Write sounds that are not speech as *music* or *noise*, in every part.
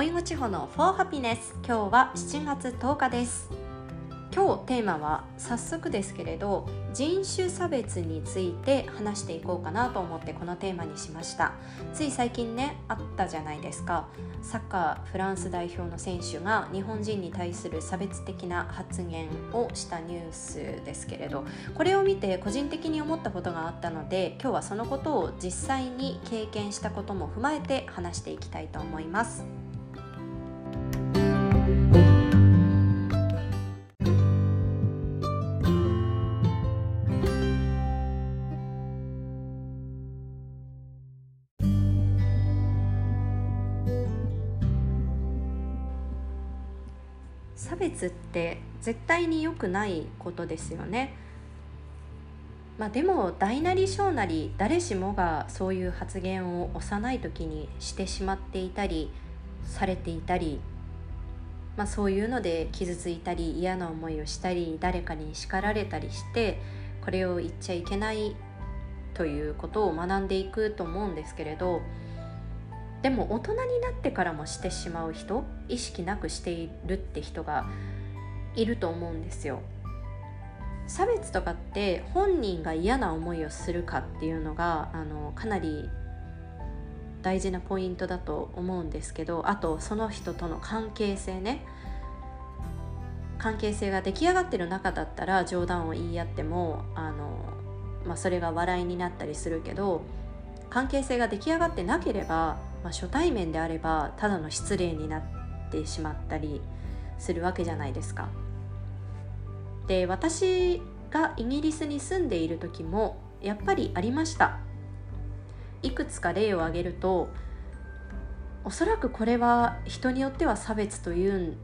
おい地方の For Happiness 今日は7月10日です。今日テーマは早速ですけれど人種差別について話していこうかなと思ってこのテーマにしました。つい最近ねあったじゃないですか。サッカーフランス代表の選手が日本人に対する差別的な発言をしたニュースですけれどこれを見て個人的に思ったことがあったので今日はそのことを実際に経験したことも踏まえて話していきたいと思います。差別って絶対に良くないことですよね。まあ、でも大なり小なり誰しもがそういう発言を幼い時にしてしまっていたりされていたり、まあ、そういうので傷ついたり嫌な思いをしたり誰かに叱られたりしてこれを言っちゃいけないということを学んでいくと思うんですけれどでも大人になってからもしてしまう人意識なくしているって人がいると思うんですよ。差別とかって本人が嫌な思いをするかっていうのがあのかなり大事なポイントだと思うんですけどあとその人との関係性ね関係性が出来上がってる中だったら冗談を言い合ってもあの、まあ、それが笑いになったりするけど関係性が出来上がってなければまあ、初対面であればただの失礼になってしまったりするわけじゃないですか。で私がイギリスに住んでいる時もやっぱりありました。いくつか例を挙げるとおそらくこれは人によっては差別というん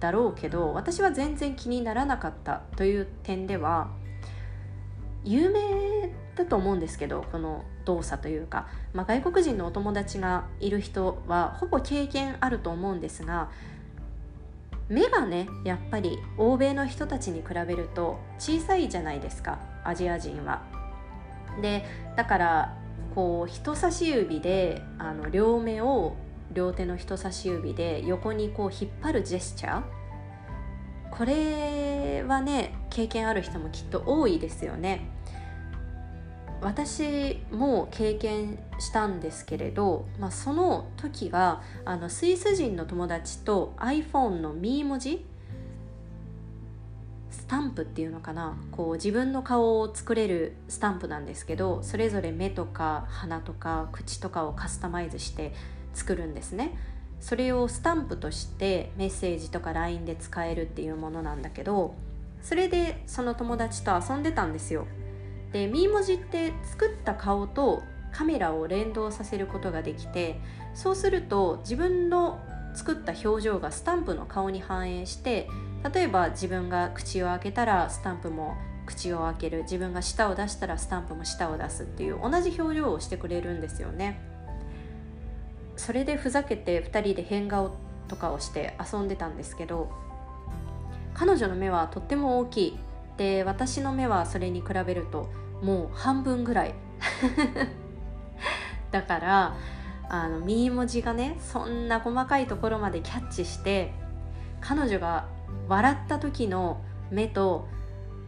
だろうけど私は全然気にならなかったという点では有名だと思うんですけどこの動作というか、まあ、外国人のお友達がいる人はほぼ経験あると思うんですが目がねやっぱり欧米の人たちに比べると小さいじゃないですかアジア人は。でだからこう人差し指であの両目を両手の人差し指で横にこう引っ張るジェスチャーこれはね経験ある人もきっと多いですよね。私も経験したんですけれど、まあ、その時があのスイス人の友達と iPhone のミー文字タンプっていうのかな？こう自分の顔を作れるスタンプなんですけどそれぞれ目とか鼻とか口とかをカスタマイズして作るんですね。それをスタンプとしてメッセージとか LINE で使えるっていうものなんだけどそれでその友達と遊んでたんですよ。でミー文字って作った顔とカメラを連動させることができてそうすると自分の作った表情がスタンプの顔に反映して例えば自分が口を開けたらスタンプも口を開ける。自分が舌を出したらスタンプも舌を出すっていう同じ表情をしてくれるんですよね。それでふざけて2人で変顔とかをして遊んでたんですけど彼女の目はとっても大きい。で私の目はそれに比べるともう半分ぐらい。*laughs* だからあのミー文字がねそんな細かいところまでキャッチして彼女が笑った時の目と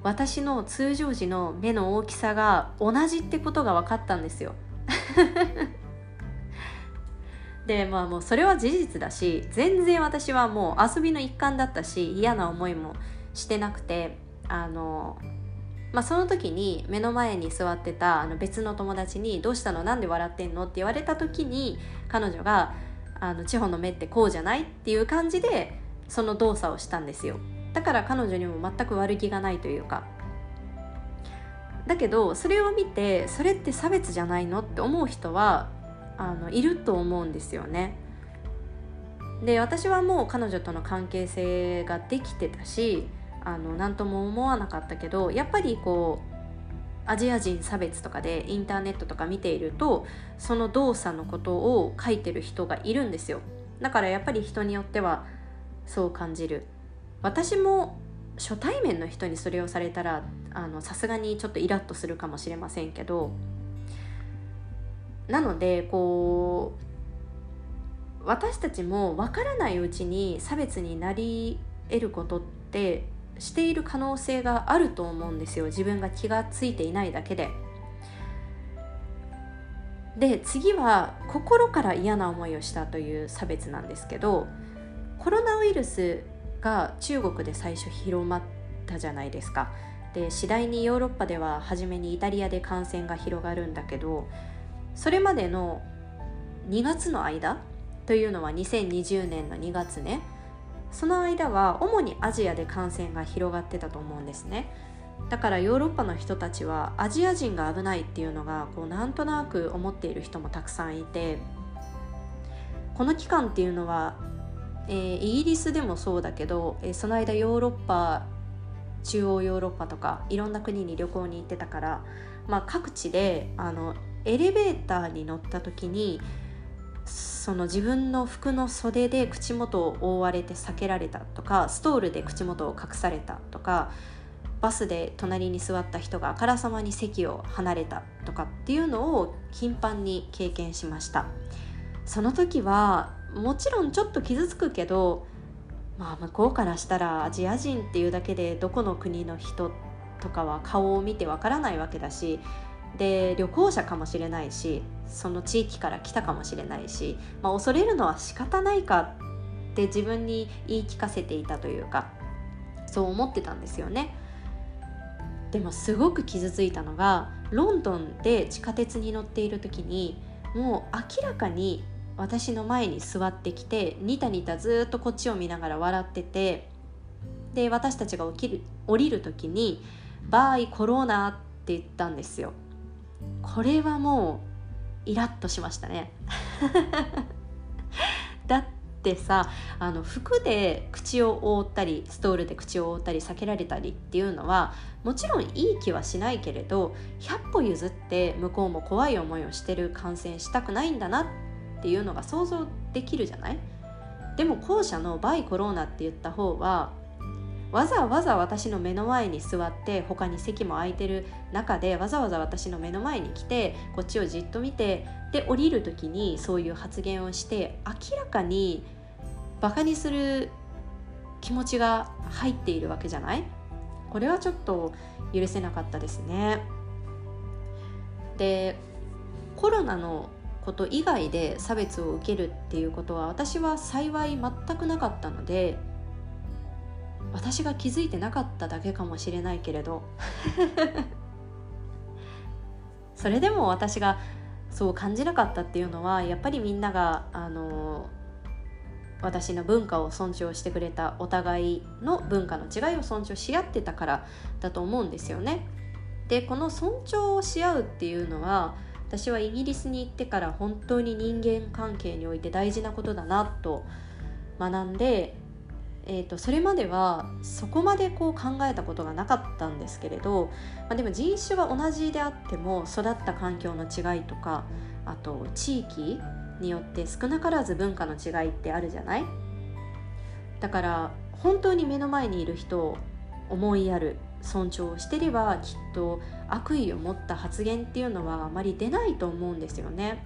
私の通常時の目の大きさが同じってことが分かったんですよ。*laughs* でまあもうそれは事実だし全然私はもう遊びの一環だったし嫌な思いもしてなくてあの、まあ、その時に目の前に座ってたあの別の友達に「どうしたの？なんで笑ってんの?」って言われた時に彼女が「あの地方の目ってこうじゃない?」っていう感じでその動作をしたんですよ。だから彼女にも全く悪気がないというか。だけどそれを見てそれって差別じゃないのって思う人はあのいると思うんですよね。で私はもう彼女との関係性ができてたしあの何とも思わなかったけどやっぱりこうアジア人差別とかでインターネットとか見ているとその動作のことを書いてる人がいるんですよ。だからやっぱり人によってはそう感じる私も初対面の人にそれをされたらさすがにちょっとイラッとするかもしれませんけどなのでこう私たちも分からないうちに差別になり得ることってしている可能性があると思うんですよ自分が気がついていないだけで。で次は心から嫌な思いをしたという差別なんですけどコロナウイルスが中国で最初広まったじゃないですか。で次第にヨーロッパでは初めにイタリアで感染が広がるんだけどそれまでの2月の間というのは2020年の2月ねその間は主にアジアで感染が広がってたと思うんですねだからヨーロッパの人たちはアジア人が危ないっていうのがこうなんとなく思っている人もたくさんいてこの期間っていうのは、えー、イギリスでもそうだけど、えー、その間ヨーロッパ中央ヨーロッパとかいろんな国に旅行に行ってたから、まあ、各地であのエレベーターに乗った時にその自分の服の袖で口元を覆われて避けられたとかストールで口元を隠されたとかバスで隣に座った人があからさまに席を離れたとかっていうのを頻繁に経験しました。その時はもちろんちょっと傷つくけどまあ向こうからしたらアジア人っていうだけでどこの国の人とかは顔を見てわからないわけだしで旅行者かもしれないしその地域から来たかもしれないし、まあ、恐れるのは仕方ないかって自分に言い聞かせていたというかそう思ってたんですよね。でもすごく傷ついたのがロンドンで地下鉄に乗っている時にもう明らかに私の前に座ってきてニタニタずっとこっちを見ながら笑っててで私たちが起きる降りる時に「バイコロナ」って言ったんですよ。これはもうイラッとしましたね *laughs* だってさあの服で口を覆ったりストールで口を覆ったり避けられたりっていうのはもちろんいい気はしないけれど100歩譲って向こうも怖い思いをしてる感染したくないんだなってていうのが想像できるじゃない？でも後者のバイコローナって言った方はわざわざ私の目の前に座って他に席も空いてる中でわざわざ私の目の前に来てこっちをじっと見てで降りる時にそういう発言をして明らかにバカにする気持ちが入っているわけじゃない？これはちょっと許せなかったですね。でコロナのこと以外で差別を受けるっていうことは私は幸い全くなかったので私が気づいてなかっただけかもしれないけれど *laughs* それでも私がそう感じなかったっていうのはやっぱりみんながあの私の文化を尊重してくれたお互いの文化の違いを尊重し合ってたからだと思うんですよね。でこの尊重をし合うっていうのは私はイギリスに行ってから本当に人間関係において大事なことだなと学んでえーと、それまではそこまでこう考えたことがなかったんですけれど、まあ、でも人種が同じであっても育った環境の違いとかあと地域によって少なからず文化の違いってあるじゃない？だから本当に目の前にいる人を思いやる。尊重してればきっと悪意を持った発言っていうのはあまり出ないと思うんですよね。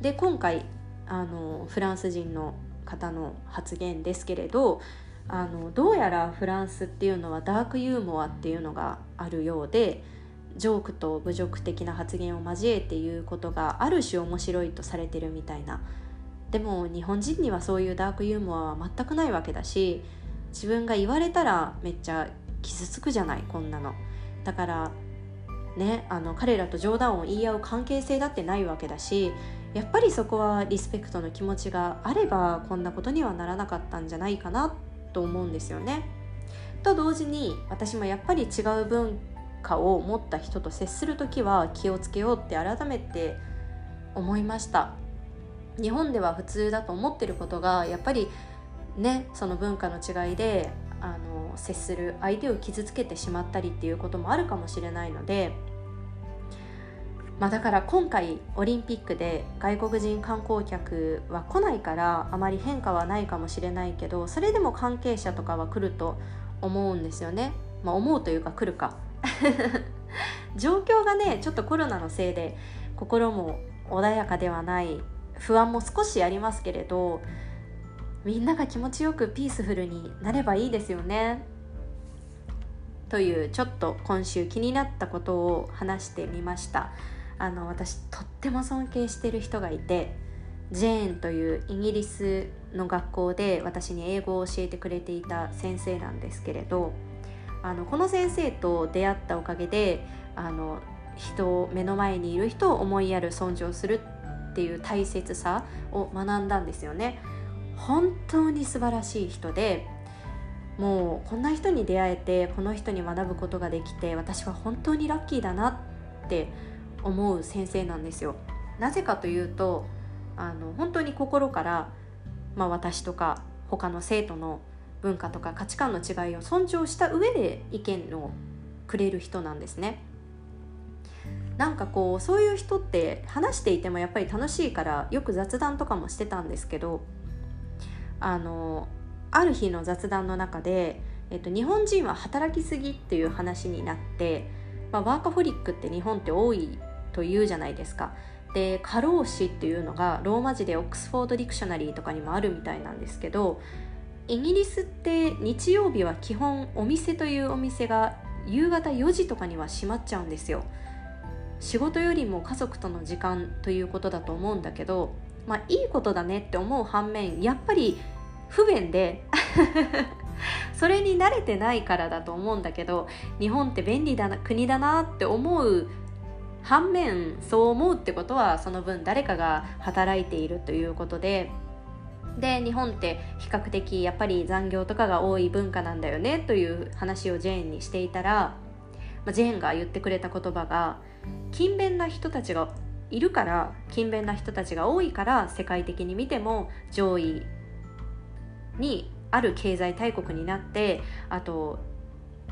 で今回あのフランス人の方の発言ですけれどあのどうやらフランスっていうのはダークユーモアっていうのがあるようでジョークと侮辱的な発言を交えて言うことがある種面白いとされてるみたいなでも日本人にはそういうダークユーモアは全くないわけだし自分が言われたらめっちゃ傷つくじゃないこんなのだからねあの彼らと冗談を言い合う関係性だってないわけだしやっぱりそこはリスペクトの気持ちがあればこんなことにはならなかったんじゃないかなと思うんですよね。と同時に私もやっぱり違う文化を持った人と接する時は気をつけようって改めて思いました。日本では普通だと思ってることがやっぱりねその文化の違いであの接する相手を傷つけてしまったりっていうこともあるかもしれないのでまあ、だから今回オリンピックで外国人観光客は来ないからあまり変化はないかもしれないけどそれでも関係者とかは来ると思うんですよね。まあ、思うというか来るか *laughs* 状況がねちょっとコロナのせいで心も穏やかではない不安も少しありますけれどみんなが気持ちよくピースフルになればいいですよねというちょっと今週気になったことを話してみましたあの私とっても尊敬してる人がいてジェーンというイギリスの学校で私に英語を教えてくれていた先生なんですけれどあのこの先生と出会ったおかげであの人を目の前にいる人を思いやる尊重するっていう大切さを学んだんですよね。本当に素晴らしい人でもうこんな人に出会えてこの人に学ぶことができて私は本当にラッキーだなって思う先生なんですよ。なぜかというとあの本当に心から、まあ、私とか他の生徒の文化とか価値観の違いを尊重した上で意見をくれる人なんですね。なんかこうそういう人って話していてもやっぱり楽しいからよく雑談とかもしてたんですけどあのある日の雑談の中で、えっと、日本人は働きすぎっていう話になって、まあ、ワーカホリックって日本って多いと言うじゃないですか。で過労死っていうのがローマ字で Oxford Dictionary とかにもあるみたいなんですけどイギリスって日曜日は基本お店というお店が夕方4時とかには閉まっちゃうんですよ仕事よりも家族との時間ということだと思うんだけどまあいいことだねって思う反面やっぱり不便で。*laughs* それに慣れてないからだと思うんだけど日本って便利だな国だなって思う反面そう思うってことはその分誰かが働いているということで。で日本って比較的やっぱり残業とかが多い文化なんだよねという話をジェーンにしていたら、まあ、ジェーンが言ってくれた言葉が勤勉な人たちがいるから勤勉な人たちが多いから世界的に見ても上位にある経済大国になってあと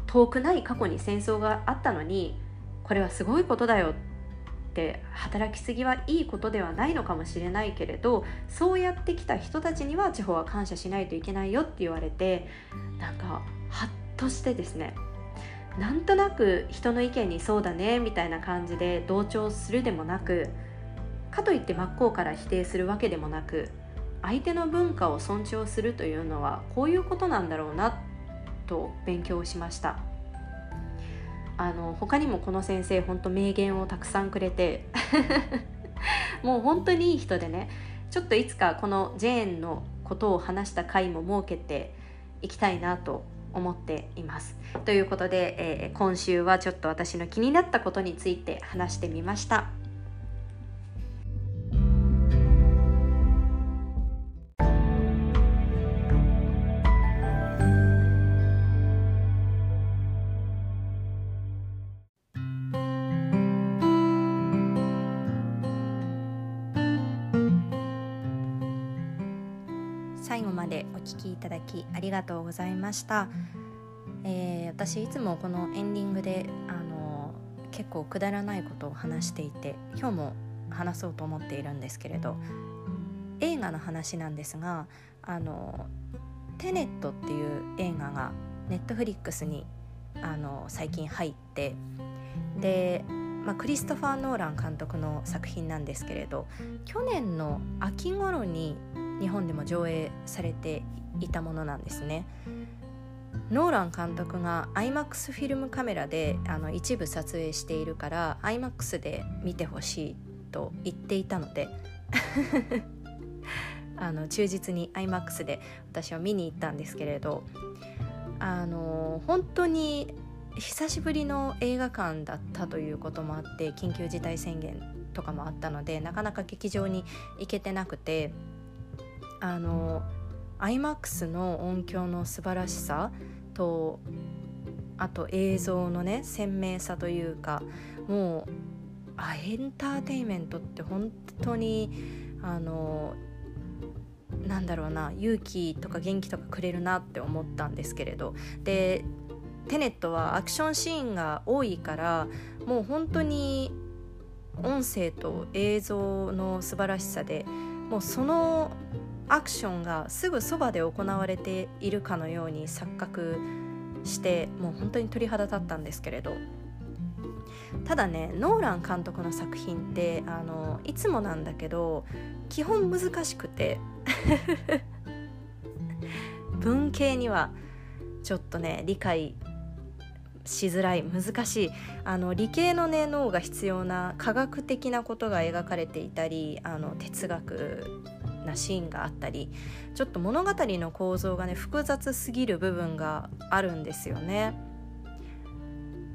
遠くない過去に戦争があったのにこれはすごいことだよって働きすぎはいいことではないのかもしれないけれどそうやってきた人たちには地方は感謝しないといけないよって言われてなんかハッとしてですねなんとなく人の意見にそうだねみたいな感じで同調するでもなくかといって真っ向から否定するわけでもなく相手の文化を尊重するというのはこういうことなんだろうなと勉強しましたあの他にもこの先生本当名言をたくさんくれて *laughs* もう本当にいい人でねちょっといつかこのジェーンのことを話した回も設けていきたいなと思っています。ということで、えー、今週はちょっと私の気になったことについて話してみました。がとうございました、えー、私いつもこのエンディングであの結構くだらないことを話していて今日も話そうと思っているんですけれど映画の話なんですがあのテネットっていう映画がネットフリックスにあの最近入ってで、まあ、クリストファー・ノーラン監督の作品なんですけれど去年の秋頃に日本でも上映されていたものなんですね。ノーラン監督が IMAX フィルムカメラであの一部撮影しているから IMAX で見てほしいと言っていたので *laughs* あの忠実に IMAX で私は見に行ったんですけれどあの本当に久しぶりの映画館だったということもあって緊急事態宣言とかもあったのでなかなか劇場に行けてなくてあの iMAX の音響の素晴らしさとあと映像のね鮮明さというかもうあエンターテインメントって本当にあのなんだろうな勇気とか元気とかくれるなって思ったんですけれど。でテネットはアクションシーンが多いからもう本当に音声と映像の素晴らしさでもうそのアクションがすぐそばで行われているかのように錯覚してもう本当に鳥肌立ったんですけれど。ただねノーラン監督の作品ってあのいつもなんだけど基本難しくて。*laughs* 文系にはちょっとね理解しづらい難しい。あの理系の、ね、脳が必要な科学的なことが描かれていたりあの哲学なシーンがあったりちょっと物語の構造がね複雑すぎる部分があるんですよね。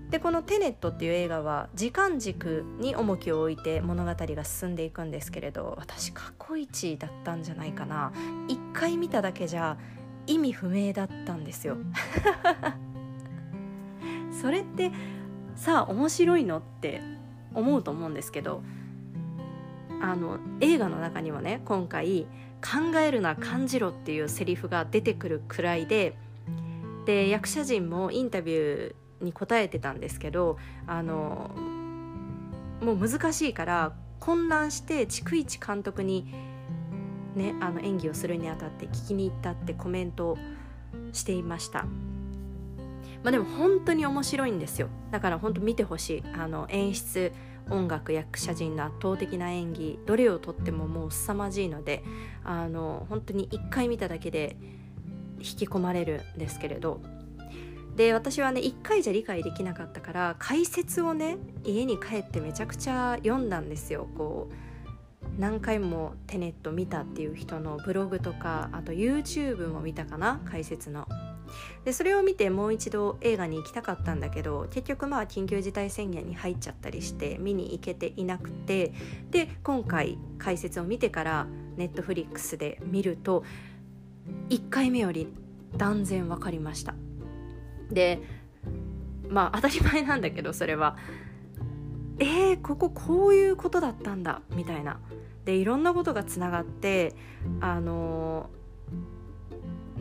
でこの「テネット」っていう映画は時間軸に重きを置いて物語が進んでいくんですけれど私過去一だったんじゃないかな一回見ただけじゃ意味不明だったんですよ *laughs* それってさあ面白いのって思うと思うんですけどあの映画の中にもね今回「考えるな感じろ」っていうセリフが出てくるくらいでで役者陣もインタビューに答えてたんですけどあのもう難しいから混乱して逐一監督に、ね、あの演技をするにあたって聞きに行ったってコメントしていました。まあ、でも本当に面白いんですよだから本当見てほしいあの演出音楽役者陣の圧倒的な演技どれをとってももう凄まじいのであの本当に1回見ただけで引き込まれるんですけれど。で私はね1回じゃ理解できなかったから解説をね家に帰ってめちゃくちゃ読んだんですよ。こう何回もテネット見たっていう人のブログとかあと YouTube も見たかな解説の。でそれを見てもう一度映画に行きたかったんだけど結局まあ緊急事態宣言に入っちゃったりして見に行けていなくてで今回解説を見てからネットフリックスで見ると1回目より断然分かりました。でまあ当たり前なんだけどそれは。えー、こここういうことだったんだみたいな。でいろんなことがつながってあの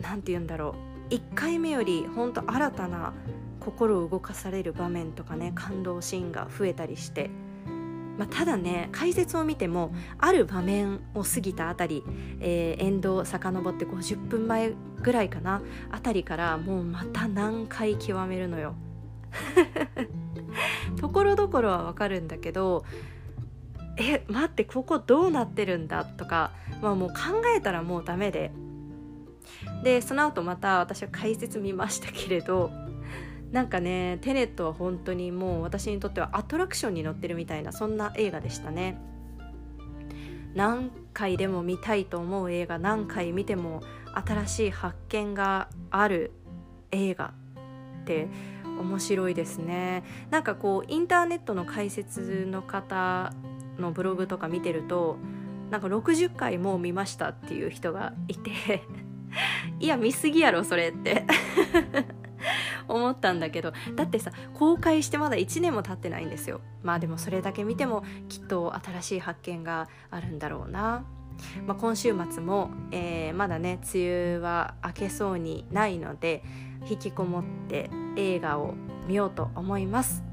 何て言うんだろう。1回目より本当新たな心を動かされる場面とかね感動シーンが増えたりして、まあ、ただね解説を見てもある場面を過ぎたあたり、えー、エンドを遡って50分前ぐらいかなあたりからもうまた何回極めるのよ。*laughs* ところどころはわかるんだけどえ待ってここどうなってるんだとか、まあ、もう考えたらもうダメででその後また私は解説見ましたけれどなんかねテネットは本当にもう私にとってはアトラクションに乗ってるみたいなそんな映画でしたね。何回でも見たいと思う映画何回見ても新しい発見がある映画って面白いですね。なんかこうインターネットの解説の方のブログとか見てるとなんか60回もう見ましたっていう人がいて。いや見すぎやろそれって。*laughs* 思ったんだけど。だってさ公開してまだ1年も経ってないんですよ。まあでもそれだけ見てもきっと新しい発見があるんだろうな、まあ、今週末も、えー、まだね梅雨は明けそうにないので引きこもって映画を見ようと思います。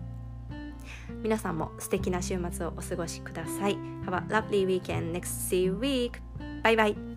皆さんも素敵な週末をお過ごしください。HabbaLovelyWeekendNextSeeWeek バイバイ